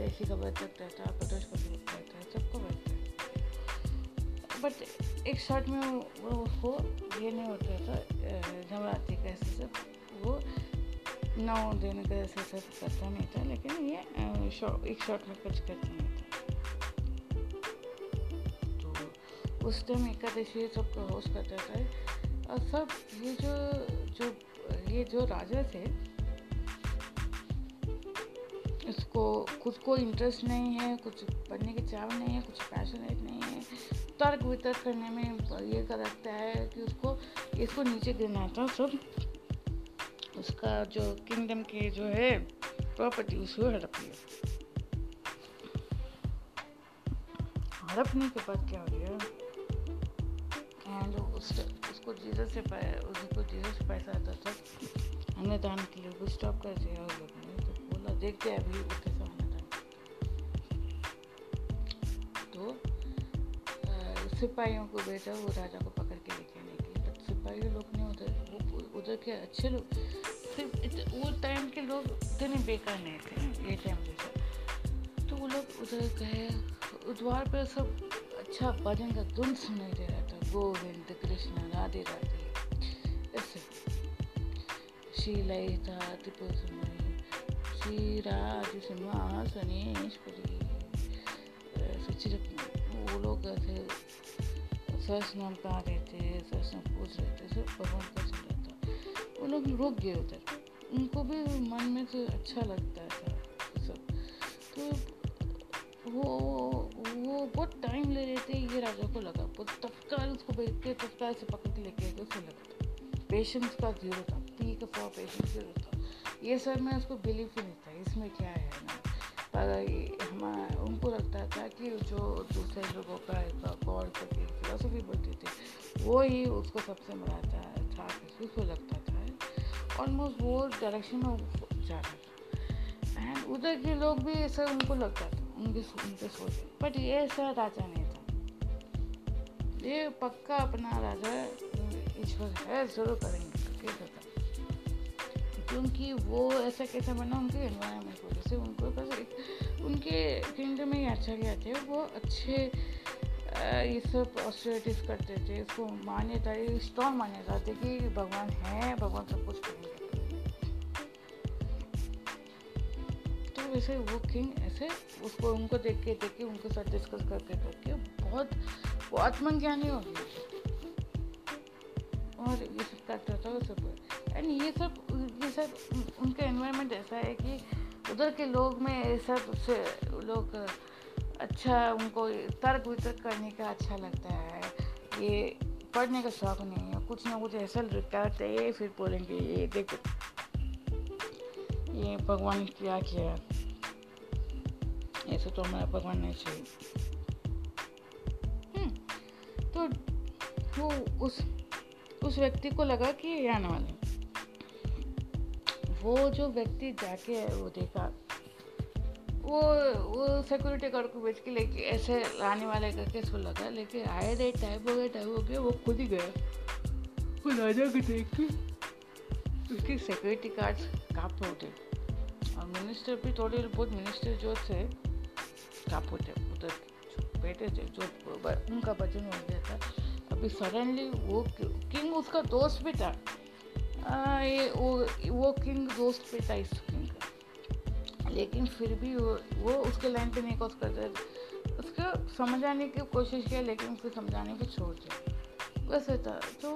ऐसी का सकता था प्रदोष का भी रहता है सबको है बट एक शॉर्ट में वो उसको ये नहीं होता था नवरात्रि का ऐसे सब? वो नौ दिन का ऐसे सब करता नहीं था, लेकिन ये एक शॉर्ट में कुछ करता नहीं था। तो उस टाइम एकादशी सबको होस्ट करता था। और सब ये जो जो, ये जो राजा थे इसको खुद को इंटरेस्ट नहीं है, कुछ पढ़ने की चाव नहीं है, कुछ पैशनेट नहीं है। तर्क वितर्क करने में ये कर रखता है कि उसको, इसको नीचे गिरना था सब उसका जो किंगडम के जो है प्रॉपर्टी उसको हड़प लिया। हड़पने के बाद क्या हो गया? एंड उस, उसको जीजस से उसको जीजस से पैसा आता था। अन्य दान के लिए वो स्टॉप कर दिया उस लोगों बोला, देखते अभी वो सिपाहियों को भेजा वो राजा को पकड़ के लेके आने के लिए। तो सिपाही लोग ने उधर, वो उधर के अच्छे लोग, सिर्फ़ वो टाइम के लोग इतने बेकार नहीं थे ये टाइम जैसा तो। वो लोग उधर गए द्वार पर सब अच्छा भजन का धुन सुनाई दे रहा था। गोविंद, कृष्ण, राधे राधे, ऐसे। शीलाई था त्रिपुर श्रीराज सिंहासनेश्वरी फिर वो लोग थे। सहस नाम कहा रहे थे सर नाम पूछ रहे थे सब भगवान का चल रहा था वो लोग रुक गए उधर। उनको भी मन में तो अच्छा लगता था सब तो वो वो बहुत टाइम ले रहे थे, ये राजा को लगा। वो तत्काल उसको बैठ के तत्काल से पकड़ के लेके गए उसे लगा पेशेंस का ज़ीरो था पी का पेशेंस ज़ीरो था। ये सब में उसको बिलीव ही नहीं था, इसमें क्या है ना? पर हम उनको लगता था कि जो दूसरे लोगों का गौर करके फिलोसफी बोलती थी, वो ही उसको सबसे बड़ा था था उसको लगता था। ऑलमोस्ट वो डायरेक्शन में जा रहा था। एंड उधर के लोग भी ऐसा उनको लगता था, उनके उनके सोच बट ये ऐसा राजा नहीं था। ये पक्का अपना राजा ईश्वर है, ज़रूर करेंगे। क्योंकि वो ऐसा कैसा बना, उनके एनवायरमेंट की वजह से उनको बस उनके किंगडम में ही अच्छा गया थे। वो अच्छे ये सब ऑस्ट्रेटिस करते थे। इसको मान्यता स्ट्रॉन्ग मान्यता थी कि भगवान है, भगवान सब कुछ करेंगे। तो वैसे वो किंग ऐसे, उसको, उनको देख के देख के, उनके साथ डिस्कस करके करके बहुत वो आत्मज्ञानी हो गया और ये सब करता था, वो सब। एंड ये सब ये सब उनका एनवायरनमेंट ऐसा है कि उधर के लोग में ऐसा से लोग अच्छा उनको तर्क वितर्क करने का अच्छा लगता है। ये पढ़ने का शौक नहीं है कुछ ना कुछ ऐसा करते हैं फिर बोलेंगे ये देखो। ये भगवान ने क्या किया? ऐसे तो हमारा भगवान नहीं चाहिए। हम्म, तो वो उस उस व्यक्ति को लगा कि ये आने वाले वो जो व्यक्ति जाके वो देखा। वो वो सिक्योरिटी गार्ड को बेच के लेके ऐसे लाने वाले करके इसको लगा, लेके आए रे टाइप हो गया टाइप हो गया वो खुद ही गया। वो राजा को देख के उसके सिक्योरिटी गार्ड काप उठे और मिनिस्टर भी थोड़े बहुत मिनिस्टर जो थे, काप उठे उधर बैठे थे, जो उनका वज़न हो गया था। अभी सडनली वो किंग उसका दोस्त भी था। ये वो वो किंग दोस्त भी था इस किंग लेकिन फिर भी वो, वो उसके लाइन पे नहीं क्रॉस करता उसको समझाने की कोशिश किया लेकिन उसको समझाने की छोड़ दिया। वैसे था तो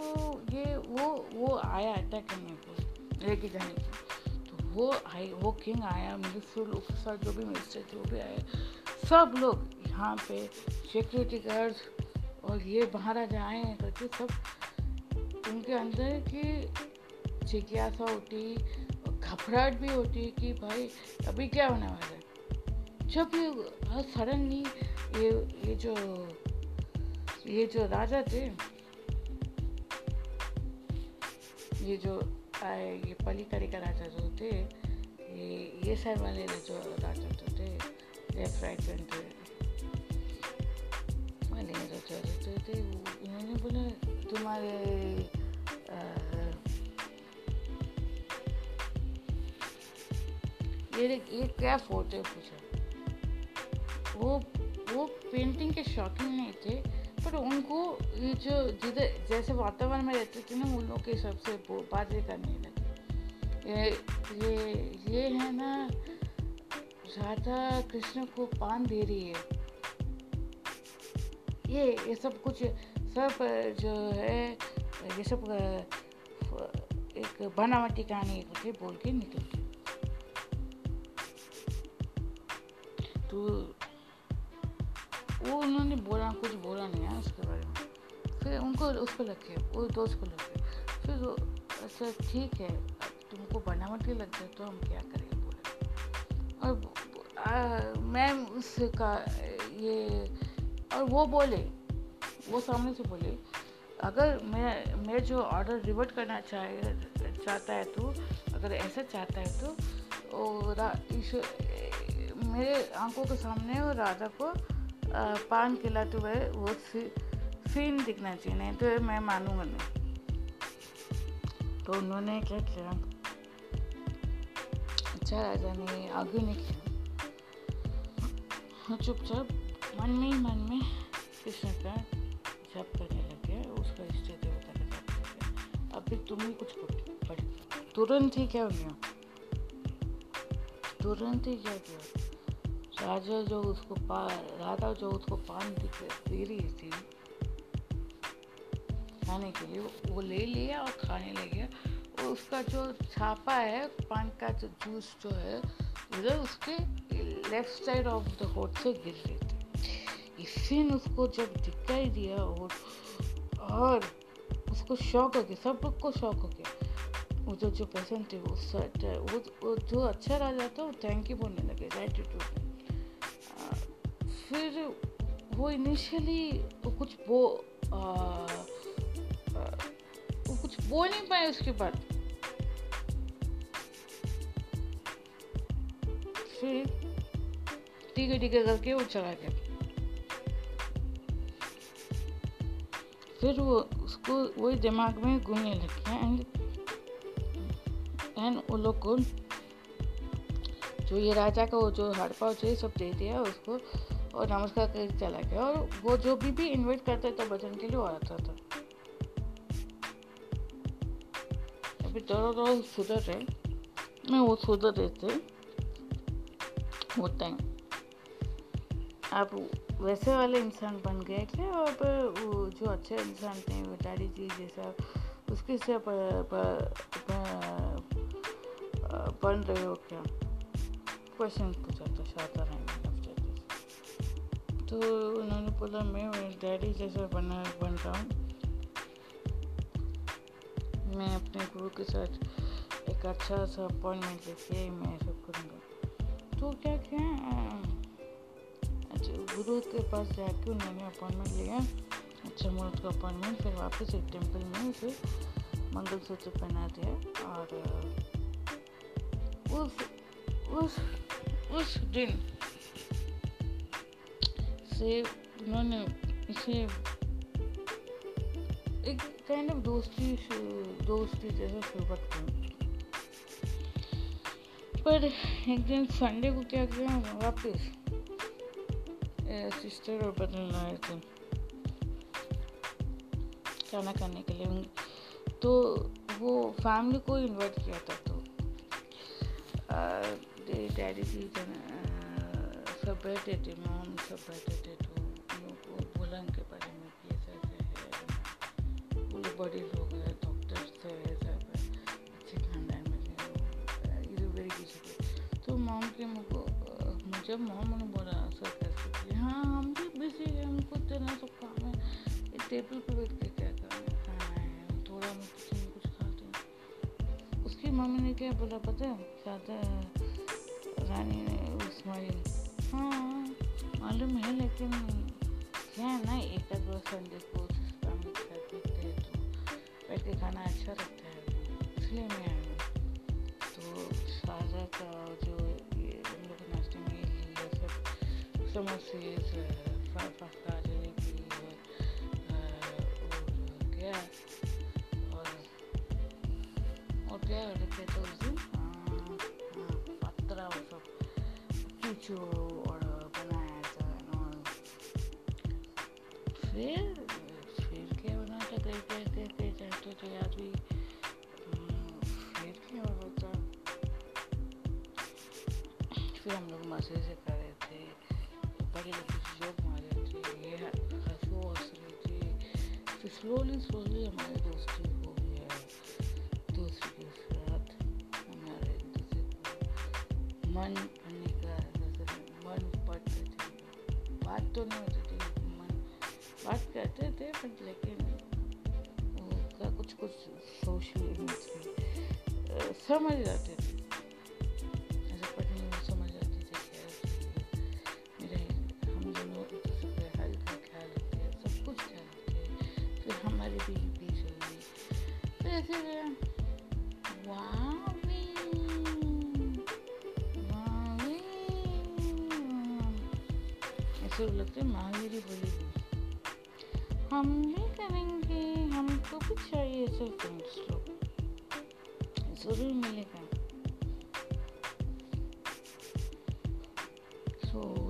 ये वो वो आया अटैक करने को लेके जाने को तो वो आई वो किंग आया मिनिस्टर उसके साथ जो भी मिनिस्टर जो भी आए सब लोग यहाँ पे सिक्योरिटी गार्ड्स और ये बाहर आ जाए करके सब उनके अंदर की जिज्ञासा होती घबराहट भी होती कि भाई, अभी क्या होने वाला है? जब ये सडनली ये ये जो ये जो राजा थे, ये जो आए ये पलीकड़ी का राजा जो थे, ये ये साइड वाले जो राजा जो थे लेफ़्ट राइट सेंटर रहे थे उन्होंने बोला, तुम्हारे ये ये क्या फ़ोटो पूछा। वो वो पेंटिंग के शौकीन नहीं थे पर उनको ये जो जिधर, जैसे वातावरण में रहते थे ना, उन लोग के हिसाब से बातें करने लगे। ये ये ये है ना, राधा कृष्ण को पान दे रही है। ये ये सब कुछ, सब जो है, ये सब एक बनावटी कहानी बोल के निकल तो वो उन्होंने बोला, कुछ बोला नहीं है उसके बारे में। फिर उनको उस पर लगे वो दोस्त को लगे फिर अच्छा ठीक है तुमको बनावटी लग है तो हम क्या करें बोले। और मैम उसका ये, और वो बोले, वो सामने से बोले, अगर मैं मैं जो ऑर्डर रिवर्ट करना चाहे, चाहता है तो अगर ऐसा चाहता है तो इस मेरे आँखों के सामने वो राजा को पान खिलाते हुए वो सीन दिखना चाहिए, नहीं तो मैं मानूँगा नहीं। तो उन्होंने क्या किया? अच्छा राजा ने आगे नहीं किया। चुपचाप मन में ही मन में कृष्ण का जप करने लगे, उसका इष्ट देवता का जप कर अब फिर तुम ही कुछ करो तुरंत ही क्या हो गया तुरंत ही क्या किया? राजा जो उसको पा जो उसको पान दे रही थी खाने के लिए वो ले लिया और खाने लगे और उसका जो छापा है पान का जो जूस जो है उधर उसके लेफ़्ट साइड ऑफ़ द होट से गिर रही थी। सीन उसको जब दिखाई दिया और और उसको शौक हो गया सबको शौक हो गया। वो जो जो पसंद थे वो, वो जो अच्छा राजा था वो थैंक यू बोलने लगे एटीट्यूड फिर वो इनिशियली कुछ वो आ, आ, वो कुछ बोल नहीं पाए उसके बाद। फिर ठीक है करके वो चला गया। फिर वो उसको वही दिमाग में घूमने लग गया एंड एंड वो लोग को जो ये राजा का वो जो हड़पा चाहिए सब दे दिया उसको। और नमस्कार कर चला गया और वो जो भी भी इनवाइट करता था भजन के लिए आता था। अभी थोड़ा थोड़ा सुधर रहे मैं वो सुधर देते वो टाइम आप वैसे वाले इंसान बन गए थे और वो जो अच्छे इंसान थे डैडी जी जैसा, उसके से बन रहे हो क्या? क्वेश्चन पूछा था शादा तो उन्होंने बोला, मैं डैडी जैसा बना, बन रहा हूँ। मैं अपने गुरु के साथ एक अच्छा सा अपॉइंटमेंट लेके मैं सब करूँगा। तो क्या क्या? अच्छा गुरु के पास जाके उन्होंने अपॉइंटमेंट लिया। अच्छा मुहूर्त का अपॉइंटमेंट फिर वापस एक टेंपल में उसे मंगलसूत्र पहना दिया और, उस उस उस दिन से उन्होंने इसे एक काइंड ऑफ़ दोस्ती दोस्ती जैसा शुरुआत की पर एक दिन संडे को क्या किया वापस सिस्टर और बदल लाए थे। खाना खाने के लिए। तो वो फैमिली को इनवाइट किया था तो डैडी जी बैठे थे तो उनको बोला उनके बारे में कि ऐसा ऐसा है। बोले बड़े लोग हैं डॉक्टर थे सब अच्छे खानदान में इधर बिज़ी तो मॉम के मुझको जब मॉम ने बोला, सर हाँ हम भी बिज़ी हैं हमको इतना सब काम है। टेबल पे बैठ के क्या करना हाँ? थोड़ा मैं किचन में कुछ खाते हैं। उसकी मम्मी ने क्या बोला पता है? ज़्यादा रानी ने उस्माइल हाँ मालूम है, लेकिन क्या है ना, एक आध संडे को फैमिली के साथ हैं तो खाना अच्छा लगता है। इसलिए मैं आई हूँ। तो सारा का जो ये हम लोग नाश्ते में समोसे पास्ता जलेबी बट लेकिन कुछ कुछ सोशल समझ जाते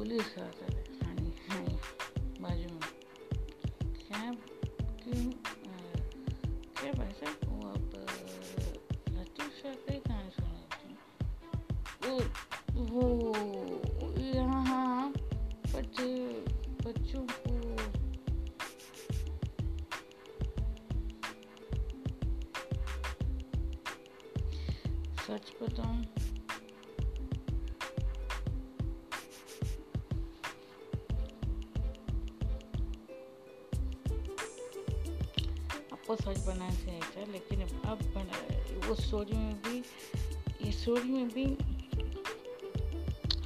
सो बोली साथ सच बनाना चाहिए था लेकिन अब बना, वो स्टोरी में भी, ये स्टोरी में भी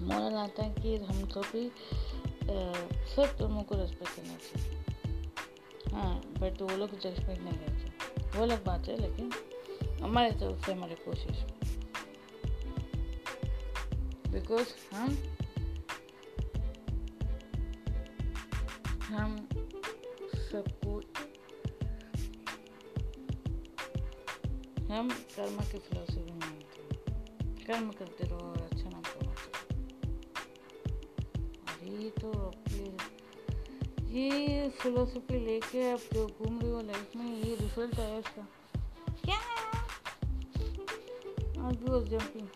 मॉरल आता है कि हम सभी सब धर्मों को रेस्पेक्ट करना चाहिए। हाँ बट वो लोग रेस्पेक्ट नहीं करते वो अलग बात है, लेकिन हमारे तरफ़ से हमारी कोशिश। बिकॉज़ हम कर्म की फिलोसफी मानते हैं कर्म करते रहो और अच्छा नाम कमाते ये तो ये फिलोसफी लेके आप जो घूम रहे हो लाइफ में ये रिज़ल्ट आया इसका क्या आज भी was jumping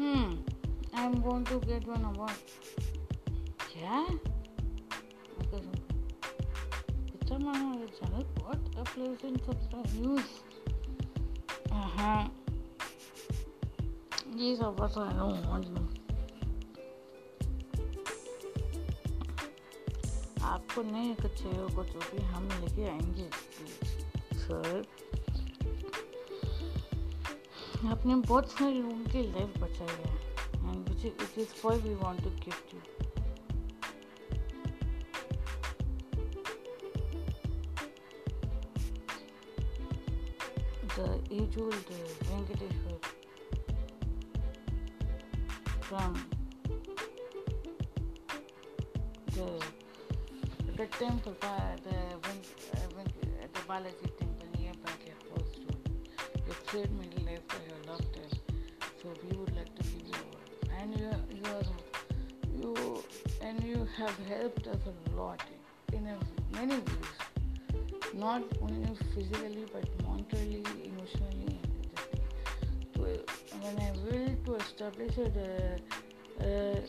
hmm I am going to get one award क्या Someone on the channel, what a pleasant surprise news. What I don't want you. आपको नहीं कुछ चाहिए को जो भी हम लेके आएँगे सर, आपने बहुत सारे लोगों की लाइफ बचाई है। And which it is for we want to gift you the age-old Venkateshwar from the the temple, the the uh, uh, Balaji temple nearby your house road. You saved my life for your lifetime, so we would like to give you award. And you you are you and you have helped us a lot in a, many ways, not only physically but mentally, emotionally, when I will to establish a, a,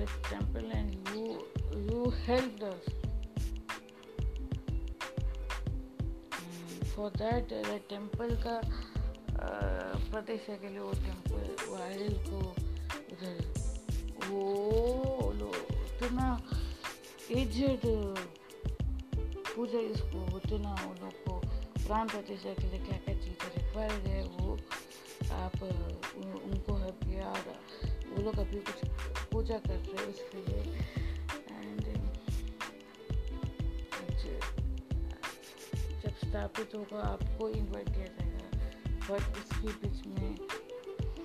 a temple and you you helped us. for that the temple का प्रतिष्ठा के लिए वो टेंपल वो आइडल को उधर वो लो इतना एजेड पूजा इसको उतना वो लोग को प्राण प्रतिष्ठा के लिए क्या क्या चीज़ें रिक्वायर्ड है वो आप उनको है प्यार वो लोग अभी कुछ पूजा कर रहे हैं उसके लिए। एंड जब स्थापित होगा, आपको इनवाइट किया जाएगा। बट इसके बीच में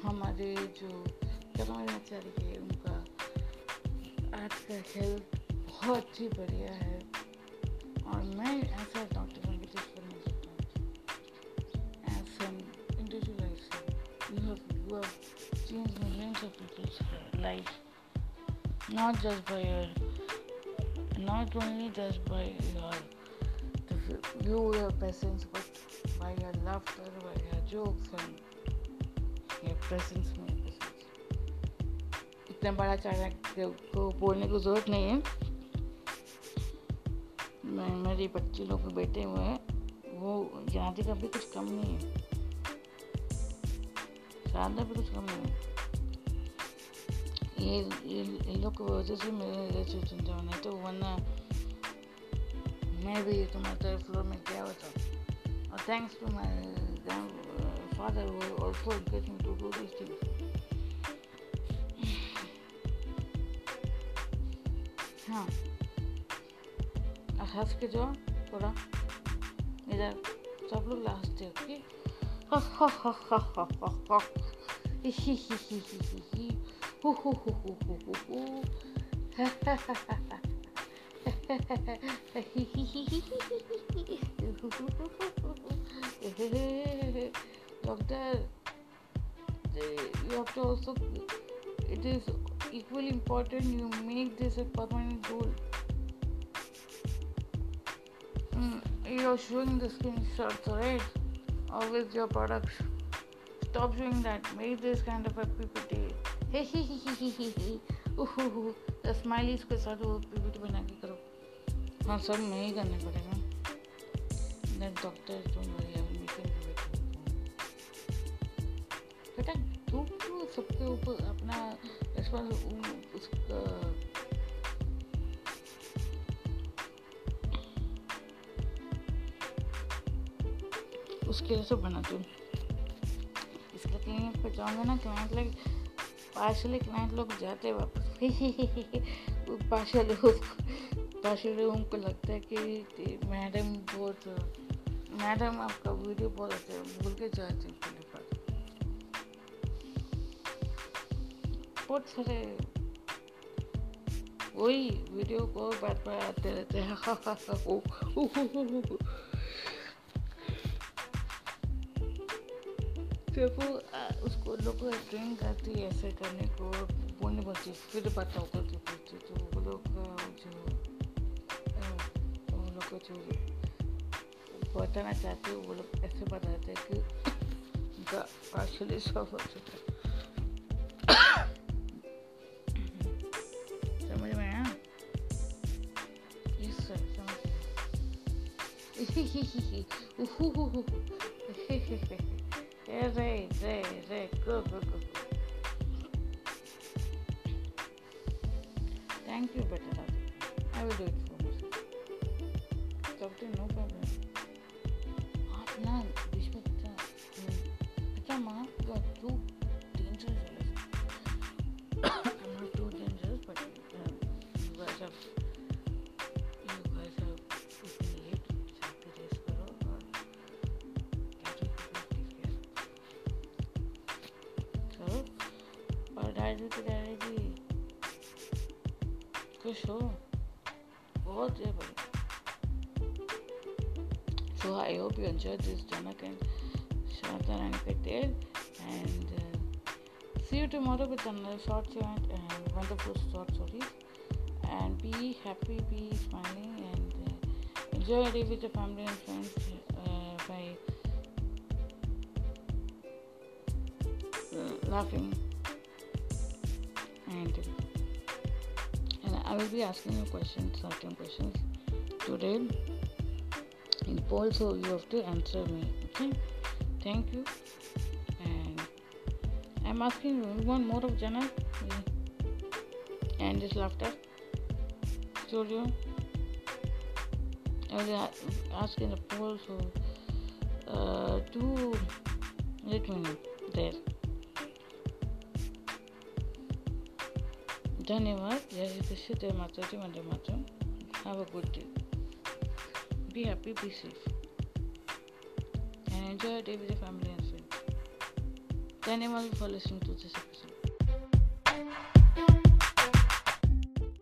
हमारे जो कर्माचारी है, उनका आज का हेल्थ बहुत ही बढ़िया है। और मैं ऐसा doctor life not just by your not only just by your view your presence but by your laughter by your jokes and your presence में इतना बड़ा चाणक को बोलने की ज़रूरत नहीं है मैं मेरी बच्चे लोग बैठे हुए हैं वो यहाँ का भी कुछ कम नहीं है शानदार भी कुछ कम नहीं है ये लोग की वजह से मेरे चिंता नहीं तो वरना मैं भी तुम्हारे थर्ड फ्लोर में क्या होता? और थैंक्स टू माई फादर वो also encouraged me to do these things. हाँ। हंस के जाओ थोड़ा इधर सब लोग हँसते okay Doctor, you have to also, it is equally important you make this a permanent goal. Mm, you are showing the screenshots, right? Always your products. Stop doing that. Make this kind of a PPT smileys के साथ वो पीपीटी बना के करो। हाँ सब ही करना पड़ेगा। डॉक्टर तुम बेटा तू क्यों सबके ऊपर अपना उसका उसके लिए सब बनाती हूँ। इसलिए क्लिनिक पे जाऊँगा ना क्लाइंट लोग पार्शली क्लाइंट लोग जाते हैं वापस पार्शली पार्शली उनको लगता है कि मैडम बहुत मैडम आपका वीडियो बहुत अच्छा भूल के जाते हैं बहुत सारे वही वीडियो को बार बार आते रहते हैं फिर वो उसको लोग ट्रेन करती है ऐसे करने को बोलने बोलती फिर बताओ करती पूछती तो वो लोग जो वो लोग को जो बताना चाहते वो लोग ऐसे बताते हैं कि उनका पार्शली सॉल्व हो चुका है। Yeah, they, they, they, good, good, good. Thank you, better. I will do it for you. It's no problem. Enjoyed this Janak and Shanta Rani Patel and uh, see you tomorrow with another short event and wonderful short stories. And be happy, be smiling and uh, enjoy a day with your family and friends uh, by uh, laughing. And and I will be asking you questions, certain questions today in poll, so you have to answer me. Okay, thank you. And I'm asking you one more of Jana and this laughter studio. I will ask in the poll, so uh, do let me know there. धन्यवाद जय कृष्ण जय माता जी Vande Mataram have a good day be happy, be safe, and enjoy your day with your family and friends. Thank you all for listening to this episode.